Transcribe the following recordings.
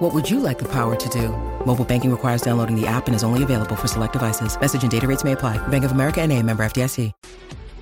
What would you like the power to do? Mobile banking requires downloading the app and is only available for select devices. Message and data rates may apply. Bank of America and a member FDIC.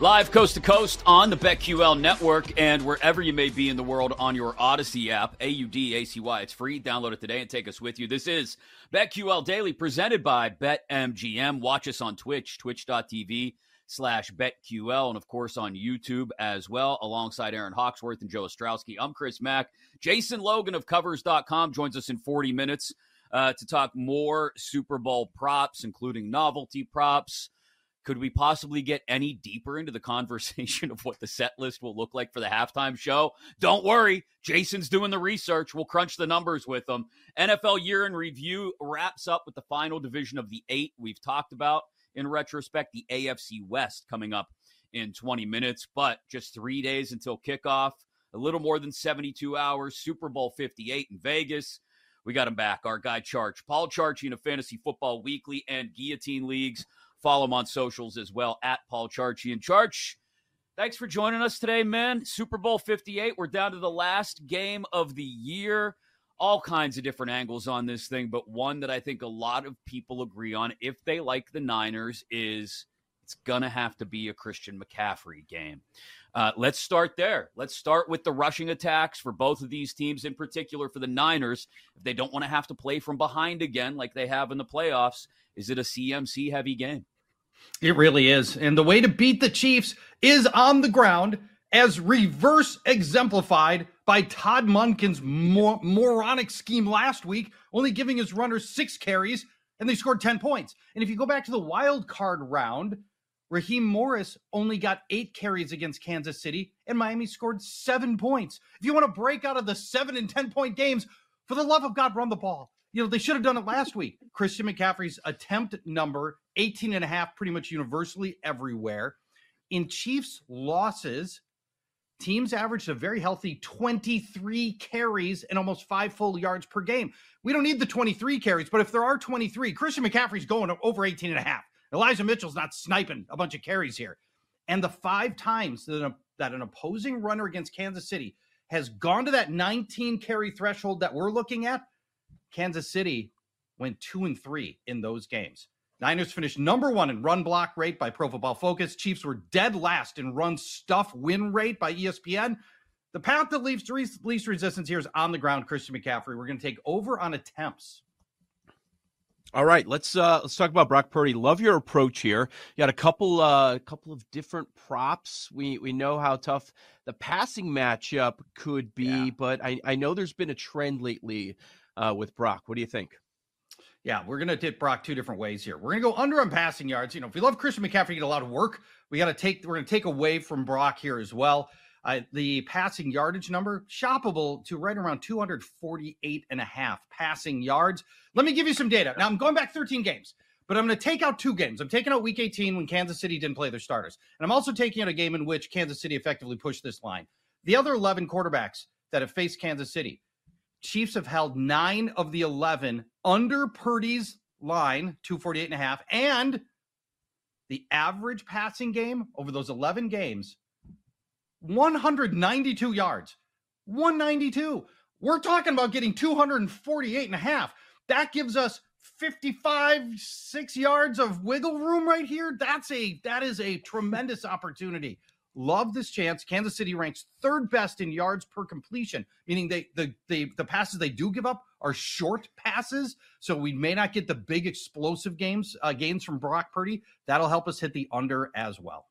Live coast to coast on the BetQL network and wherever you may be in the world on your Audacy app, A U D A C Y. It's free. Download it today and take us with you. This is BetQL Daily presented by BetMGM. Watch us on Twitch, twitch.tv slash BetQL, and of course on YouTube as well, alongside Erin Hawksworth and Joe Ostrowski. I'm Chris Mack. Jason Logan of Covers.com joins us in 40 minutes uh, to talk more Super Bowl props, including novelty props. Could we possibly get any deeper into the conversation of what the set list will look like for the halftime show? Don't worry, Jason's doing the research. We'll crunch the numbers with them. NFL year in review wraps up with the final division of the eight we've talked about in retrospect, the AFC West coming up in 20 minutes, but just three days until kickoff, a little more than 72 hours, Super Bowl 58 in Vegas. We got him back, our guy Charch, Paul Charge Charchian a Fantasy Football Weekly and Guillotine Leagues. Follow him on socials as well at Paul Charchian. Charge. thanks for joining us today, man. Super Bowl 58. We're down to the last game of the year all kinds of different angles on this thing, but one that I think a lot of people agree on, if they like the Niners, is it's going to have to be a Christian McCaffrey game. Uh, let's start there. Let's start with the rushing attacks for both of these teams, in particular for the Niners. If they don't want to have to play from behind again like they have in the playoffs, is it a CMC heavy game? It really is. And the way to beat the Chiefs is on the ground as reverse exemplified by Todd Monken's mor- moronic scheme last week, only giving his runners six carries and they scored 10 points. And if you go back to the wild card round, Raheem Mostert only got eight carries against Kansas City, and Miami scored seven points. If you want to break out of the seven and 10 point games, for the love of God, run the ball. You know, they should have done it last week. Christian McCaffrey's attempt number 18 and a half, pretty much universally everywhere. In Chiefs losses, teams averaged a very healthy 23 carries and almost five full yards per game. We don't need the 23 carries, but if there are 23, Christian McCaffrey's going over 18 and a half. Elijah Mitchell's not sniping a bunch of carries here. And the five times that, that an opposing runner against Kansas City has gone to that 19 carry threshold that we're looking at, Kansas City went two and three in those games. Niners finished number one in run block rate by Pro Football Focus. Chiefs were dead last in run stop win rate by ESPN. The path that leaves least resistance here is on the ground. Christian McCaffrey. We're going to take over on attempts. All right, let's uh, let's talk about Brock Purdy. Love your approach here. You got a couple uh, a couple of different props. We we know how tough the passing matchup could be, yeah. but I, I know there's been a trend lately uh, with Brock. What do you think? Yeah, we're going to tip Brock two different ways here. We're going to go under on passing yards. You know, if we love Christian McCaffrey, get a lot of work. We got to take. We're going to take away from Brock here as well. Uh, the passing yardage number shoppable to right around 248 and a half passing yards. Let me give you some data. Now I'm going back 13 games, but I'm going to take out two games. I'm taking out week 18 when Kansas City didn't play their starters. And I'm also taking out a game in which Kansas City effectively pushed this line. The other 11 quarterbacks that have faced Kansas City, Chiefs have held nine of the 11 under Purdy's line, 248 and a half. And the average passing game over those 11 games, 192 yards. 192. We're talking about getting 248 and a half. That gives us 55 6 yards of wiggle room right here. That's a that is a tremendous opportunity Love this chance. Kansas City ranks third best in yards per completion, meaning they the the the passes they do give up are short passes. So we may not get the big explosive games uh, gains from Brock Purdy. That'll help us hit the under as well.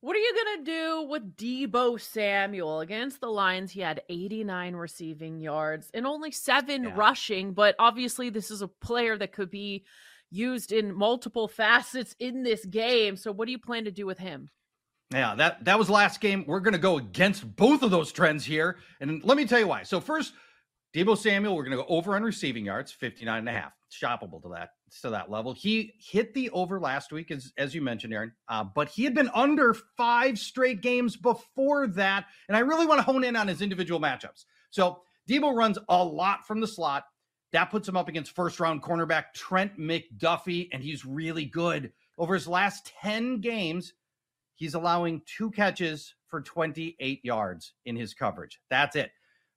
What are you going to do with Deebo Samuel against the Lions? He had 89 receiving yards and only seven yeah. rushing, but obviously, this is a player that could be used in multiple facets in this game. So what do you plan to do with him? Yeah, that that was last game. We're going to go against both of those trends here. And let me tell you why. So first, Deebo Samuel, we're going to go over on receiving yards, 59 and a half. Shoppable to that to that level. He hit the over last week, as as you mentioned, Erin. Uh, but he had been under five straight games before that, and I really want to hone in on his individual matchups. So Deebo runs a lot from the slot. That puts him up against first round cornerback Trent McDuffie, and he's really good. Over his last 10 games, he's allowing two catches for 28 yards in his coverage. That's it.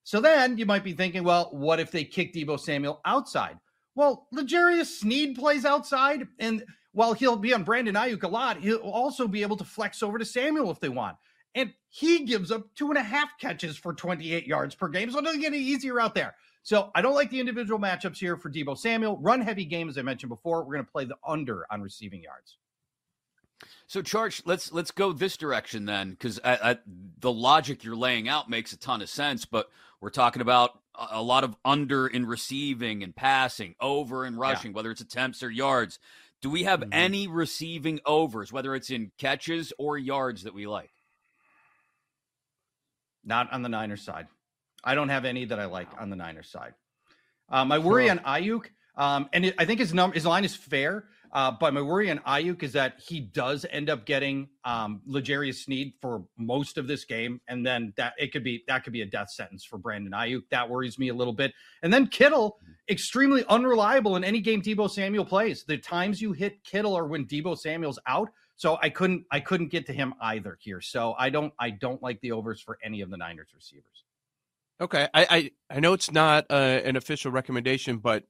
So then you might be thinking, well, what if they kick Deebo Samuel outside? Well, L'Jarius Sneed plays outside, and while he'll be on Brandon Aiyuk a lot, he'll also be able to flex over to Samuel if they want. And he gives up two and a half catches for 28 yards per game. So it doesn't get any easier out there. So I don't like the individual matchups here for Deebo Samuel. Run heavy game, as I mentioned before. We're going to play the under on receiving yards. So, Charge, let's let's go this direction then, because the logic you're laying out makes a ton of sense. But we're talking about a, a lot of under in receiving and passing, over and rushing, yeah. whether it's attempts or yards. Do we have mm-hmm. any receiving overs, whether it's in catches or yards, that we like? Not on the Niners side. I don't have any that I like on the Niners side. Um, my worry on Aiyuk, um, and it, I think his number, his line is fair. Uh, but my worry on Aiyuk is that he does end up getting um, L'Jarius Sneed for most of this game, and then that it could be that could be a death sentence for Brandon Aiyuk. That worries me a little bit. And then Kittle, extremely unreliable in any game Deebo Samuel plays. The times you hit Kittle are when Deebo Samuel's out. So I couldn't I couldn't get to him either here. So I don't I don't like the overs for any of the Niners receivers. Okay, I I, I know it's not uh, an official recommendation, but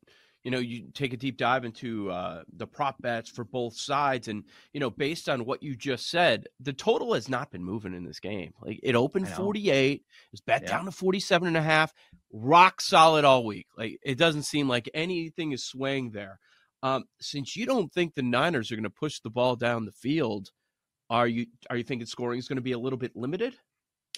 you know you take a deep dive into uh, the prop bets for both sides, and you know based on what you just said, the total has not been moving in this game. Like it opened forty eight, it's bet yeah. down to 47 and a half, rock solid all week. Like it doesn't seem like anything is swaying there. Um, since you don't think the Niners are going to push the ball down the field, are you are you thinking scoring is going to be a little bit limited?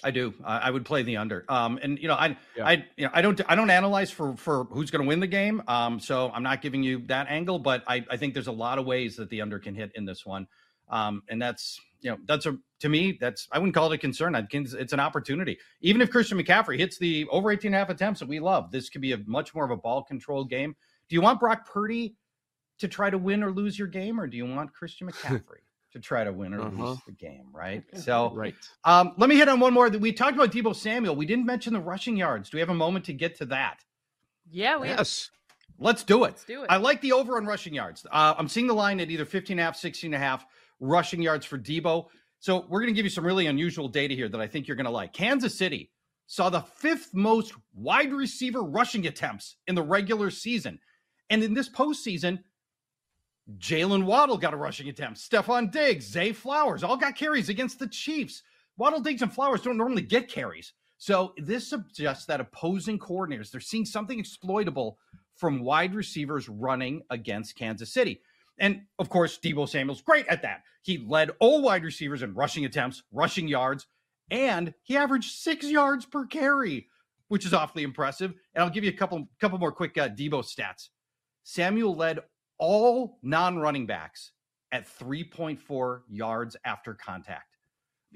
I do. I, I would play the under. Um, and you know, I, yeah. I, you know, I don't, I don't analyze for for who's going to win the game. Um, so I'm not giving you that angle, but I, I think there's a lot of ways that the under can hit in this one. Um, and that's, you know, that's a to me, that's I wouldn't call it a concern. I can, it's an opportunity. Even if Christian McCaffrey hits the over 18 and a half attempts that we love, this could be a much more of a ball control game. Do you want Brock Purdy to try to win or lose your game, or do you want Christian McCaffrey? To try to win or uh-huh. lose the game, right? So, right. Um, let me hit on one more. That we talked about Deebo Samuel. We didn't mention the rushing yards. Do we have a moment to get to that? Yeah, we yes. Let's do it. Let's do it. I like the over on rushing yards. Uh, I'm seeing the line at either 15 and a half, 16 and a half rushing yards for Deebo. So we're going to give you some really unusual data here that I think you're going to like. Kansas City saw the fifth most wide receiver rushing attempts in the regular season. And in this postseason, Jaylen Waddle got a rushing attempt. Stefon Diggs, Zay Flowers all got carries against the Chiefs. Waddle, Diggs, and Flowers don't normally get carries. So this suggests that opposing coordinators, they're seeing something exploitable from wide receivers running against Kansas City. And of course, Deebo Samuel's great at that. He led all wide receivers in rushing attempts, rushing yards, and he averaged six yards per carry, which is awfully impressive. And I'll give you a couple couple more quick uh, Deebo stats. Samuel led all non running backs at 3.4 yards after contact.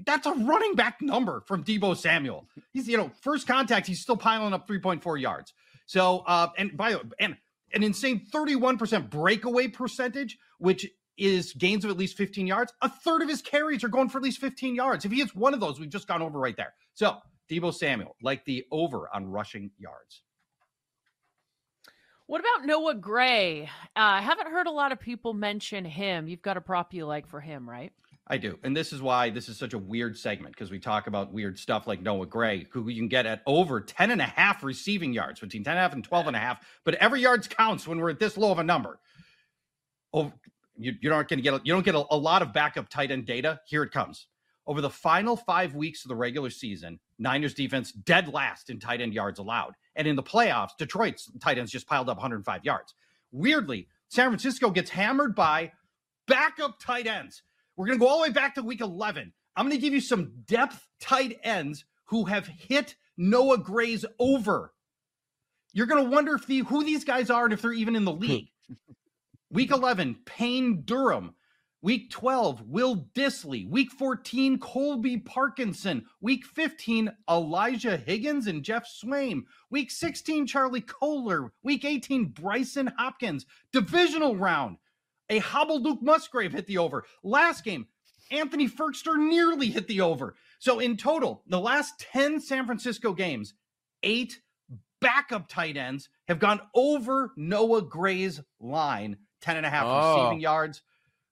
That's a running back number from Deebo Samuel. He's, you know, first contact, he's still piling up 3.4 yards. So, uh, and by the way, and an insane 31% breakaway percentage, which is gains of at least 15 yards. A third of his carries are going for at least 15 yards. If he hits one of those, we've just gone over right there. So, Deebo Samuel, like the over on rushing yards. What about Noah Gray? Uh, I haven't heard a lot of people mention him. You've got a prop you like for him, right? I do. And this is why this is such a weird segment because we talk about weird stuff like Noah Gray, who you can get at over 10 and a half receiving yards, between 10 and a half and 12 and a half. But every yards counts when we're at this low of a number. Oh, you, you're not going to get, you don't get a, a lot of backup tight end data. Here it comes. Over the final five weeks of the regular season, Niners defense dead last in tight end yards allowed. And in the playoffs, Detroit's tight ends just piled up 105 yards. Weirdly, San Francisco gets hammered by backup tight ends. We're going to go all the way back to week 11. I'm going to give you some depth tight ends who have hit Noah Gray's over. You're going to wonder if the who these guys are and if they're even in the league. week 11, Payne Durham, Week 12, Will Dissly. Week 14, Colby Parkinson. Week 15, Elijah Higgins and Jeff Swaim. Week 16, Charlie Kolar. Week 18, Brycen Hopkins. Divisional round. A hobbled Luke Musgrave hit the over. Last game, Anthony Firkser nearly hit the over. So in total, the last 10 San Francisco games, eight backup tight ends have gone over Noah Gray's line, 10 and a half oh. receiving yards.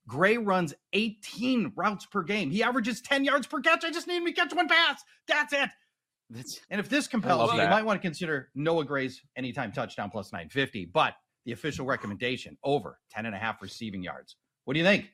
Gray runs 18 routes per game. He averages 10 yards per catch. I just need him to catch one pass. That's it. That's, and if this compels you, you might want to consider Noah Gray's anytime touchdown plus 950, but the official recommendation over 10 and a half receiving yards. What do you think?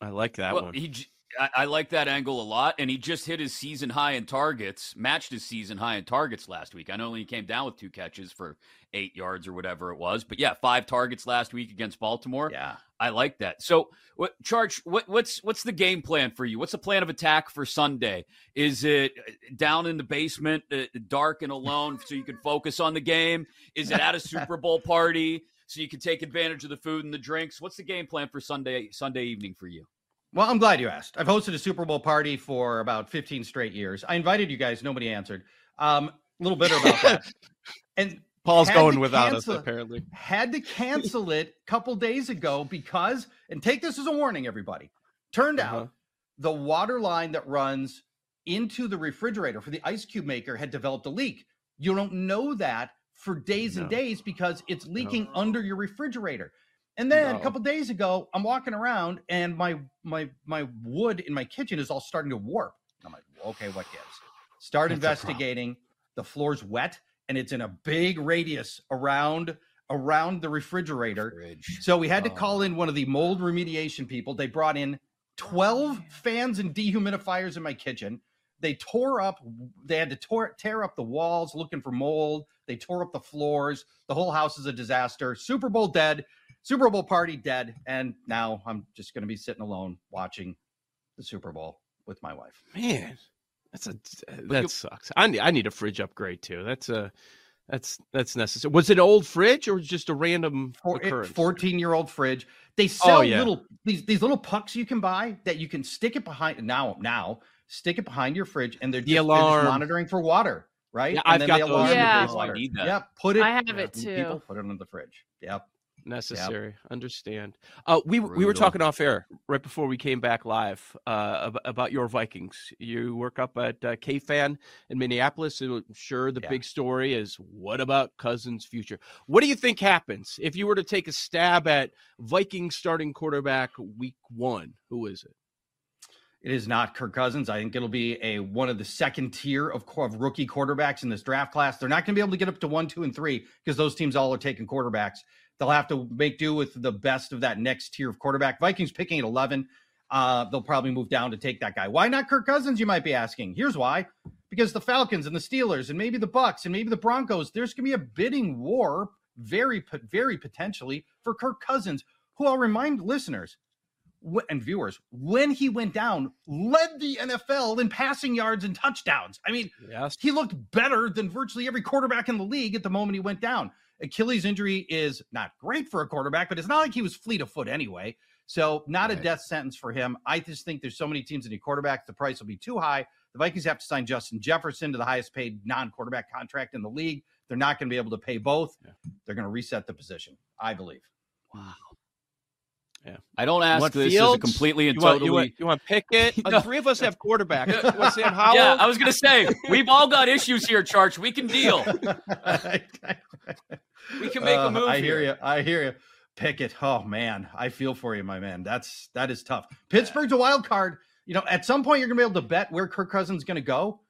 I like that well, one. He, I, I, like that angle a lot, and he just hit his season high in targets, matched his season high in targets last week. I know he came down with two catches for eight yards or whatever it was, but yeah, five targets last week against Baltimore. Yeah, I like that. So, what Charge? What, what's what's the game plan for you? What's the plan of attack for Sunday? Is it uh, down in the basement, uh, dark and alone, so you can focus on the game? Is it at a Super Bowl party? So you can take advantage of the food and the drinks. What's the game plan for Sunday Sunday evening for you? Well, I'm glad you asked. I've hosted a Super Bowl party for about 15 straight years. I invited you guys, nobody answered. Um, a little bitter about that. And Paul's going without cancel, us, apparently. Had to cancel it a couple days ago because, and take this as a warning, everybody. Turned uh-huh. out the water line that runs into the refrigerator for the ice cube maker had developed a leak. You don't know that for days no. and days because it's leaking no. under your refrigerator. And then no. a couple days ago, I'm walking around and my my my wood in my kitchen is all starting to warp. I'm like, okay, what gives? Start That's investigating. The floor's wet and it's in a big radius around around the refrigerator. Fridge. So we had to oh. call in one of the mold remediation people. They brought in 12 fans and dehumidifiers in my kitchen. They tore up, they had to tore, tear up the walls looking for mold. They tore up the floors. The whole house is a disaster. Super Bowl dead. Super Bowl party dead, and now I'm just going to be sitting alone watching the Super Bowl with my wife. Man, that's a uh, that sucks. I need I need a fridge upgrade too. That's a that's that's necessary. Was it an old fridge or just a random fourteen year old fridge? They oh, sell oh, yeah. little these these little pucks you can buy that you can stick it behind now now stick it behind your fridge and they're, the just, alarm. They're just monitoring for water. Right, yeah, and I've got those. Yeah. Oh, I need that. Yep, put it. I have it too. People put it in the fridge. Yep necessary. Yep. Understand. Uh, we Brutal. we were talking off air right before we came back live uh, about your Vikings. You work up at uh, KFan in Minneapolis. I'm sure the yeah. big story is what about Cousins' future? What do you think happens if you were to take a stab at Vikings starting quarterback week one? Who is it? It is not Kirk Cousins. I think it'll be a one of the second tier of, of rookie quarterbacks in this draft class. They're not going to be able to get up to one, two, and three because those teams all are taking quarterbacks. They'll have to make do with the best of that next tier of quarterback. Vikings picking at 11. Uh, they'll probably move down to take that guy. Why not Kirk Cousins? You might be asking. Here's why: because the Falcons and the Steelers and maybe the Bucks and maybe the Broncos. There's going to be a bidding war, very, very potentially for Kirk Cousins, who I'll remind listeners and viewers when he went down led the NFL in passing yards and touchdowns. I mean, yes. he looked better than virtually every quarterback in the league at the moment he went down. Achilles injury is not great for a quarterback, but it's not like he was fleet of foot anyway. So not right. a death sentence for him. I just think there's so many teams that need quarterbacks. The price will be too high. The Vikings have to sign Justin Jefferson to the highest paid non-quarterback contract in the league. They're not going to be able to pay both. Yeah. They're going to reset the position, I believe. Wow. Yeah. I don't ask this Fields? as a completely and you totally. Want, you, want, you want Pickett? no. The three of us have quarterbacks. You want Sam Howell? Yeah, I was going to say we've all got issues here, Charge. We can deal. we can make uh, a move. I hear here. you. I hear you. Pickett. Oh man, I feel for you, my man. That's that is tough. Pittsburgh's a wild card. You know, at some point you're going to be able to bet where Kirk Cousins is going to go.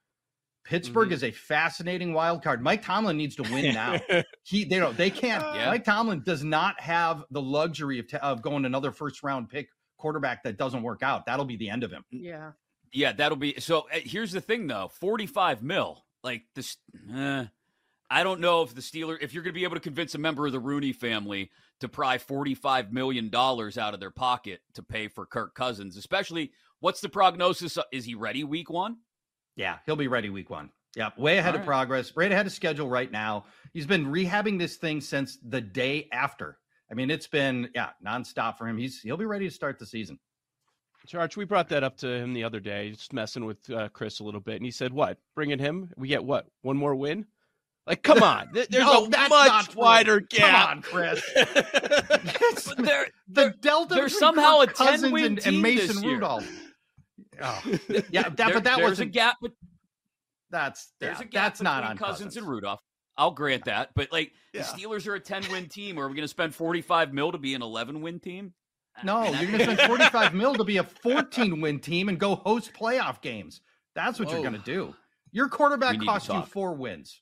Pittsburgh mm-hmm. is a fascinating wild card. Mike Tomlin needs to win now. he they don't they can't. Yeah. Mike Tomlin does not have the luxury of, t- of going another first round pick quarterback that doesn't work out. That'll be the end of him. Yeah. Yeah, that'll be so. Uh, here's the thing, though: forty-five mil. Like this, uh, I don't know if the Steeler, if you're going to be able to convince a member of the Rooney family to pry forty-five million dollars out of their pocket to pay for Kirk Cousins, especially what's the prognosis? Is he ready week one? Yeah, he'll be ready week one. Yeah, way ahead of progress, right ahead of schedule right now. He's been rehabbing this thing since the day after. I mean, it's been yeah nonstop for him. He's he'll be ready to start the season. Charge, we brought that up to him the other day, just messing with uh, Chris a little bit, and he said, "What? Bringing him? We get what? One more win? Like, come on! There's no, a much wider gap. Come on, Chris. there, the delta. There's somehow a ten win and, team and Mason this year. Rudolph. Oh. Yeah, that, There- but that was a gap. But That's there's yeah, a gap that's not on Cousins, Cousins and Rudolph. I'll grant that, but like Yeah. the Steelers are a 10 win team. Or are we going to spend 45 mil to be an 11 win team? No, you're going to spend 45 mil to be a 14 win team and go host playoff games. That's what you're going to do. Your quarterback cost you four wins.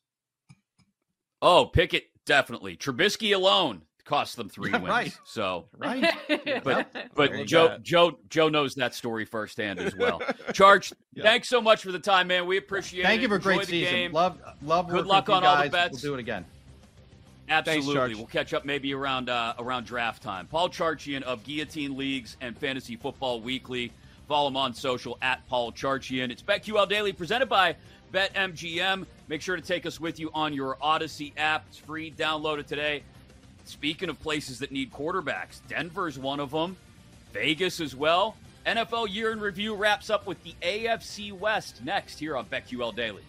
Oh, Pickett definitely. Trubisky alone cost them three Yeah, wins. right. So, Right? but but you Joe go. Joe Joe knows that story firsthand as well. Charge. Yeah. Thanks so much for the time, man. We appreciate it. Thank you for a Enjoy great season. game. Love, love. Good luck with you on all the bets. We'll do it again. Absolutely. Charge. we'll catch up maybe around uh, around draft time. Paul Charchian of Guillotine Leagues and Fantasy Football Weekly. Follow him on social at Paul Charchian. It's BetQL Daily presented by BetMGM. Make sure to take us with you on your Audacy app. It's free. Download it today. Speaking of places that need quarterbacks, Denver's one of them. Vegas as well. NFL Year in Review wraps up with the AFC West next here on BetQL Daily.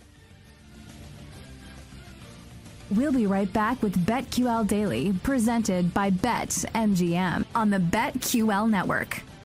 We'll be right back with BetQL Daily, presented by BetMGM on the BetQL network.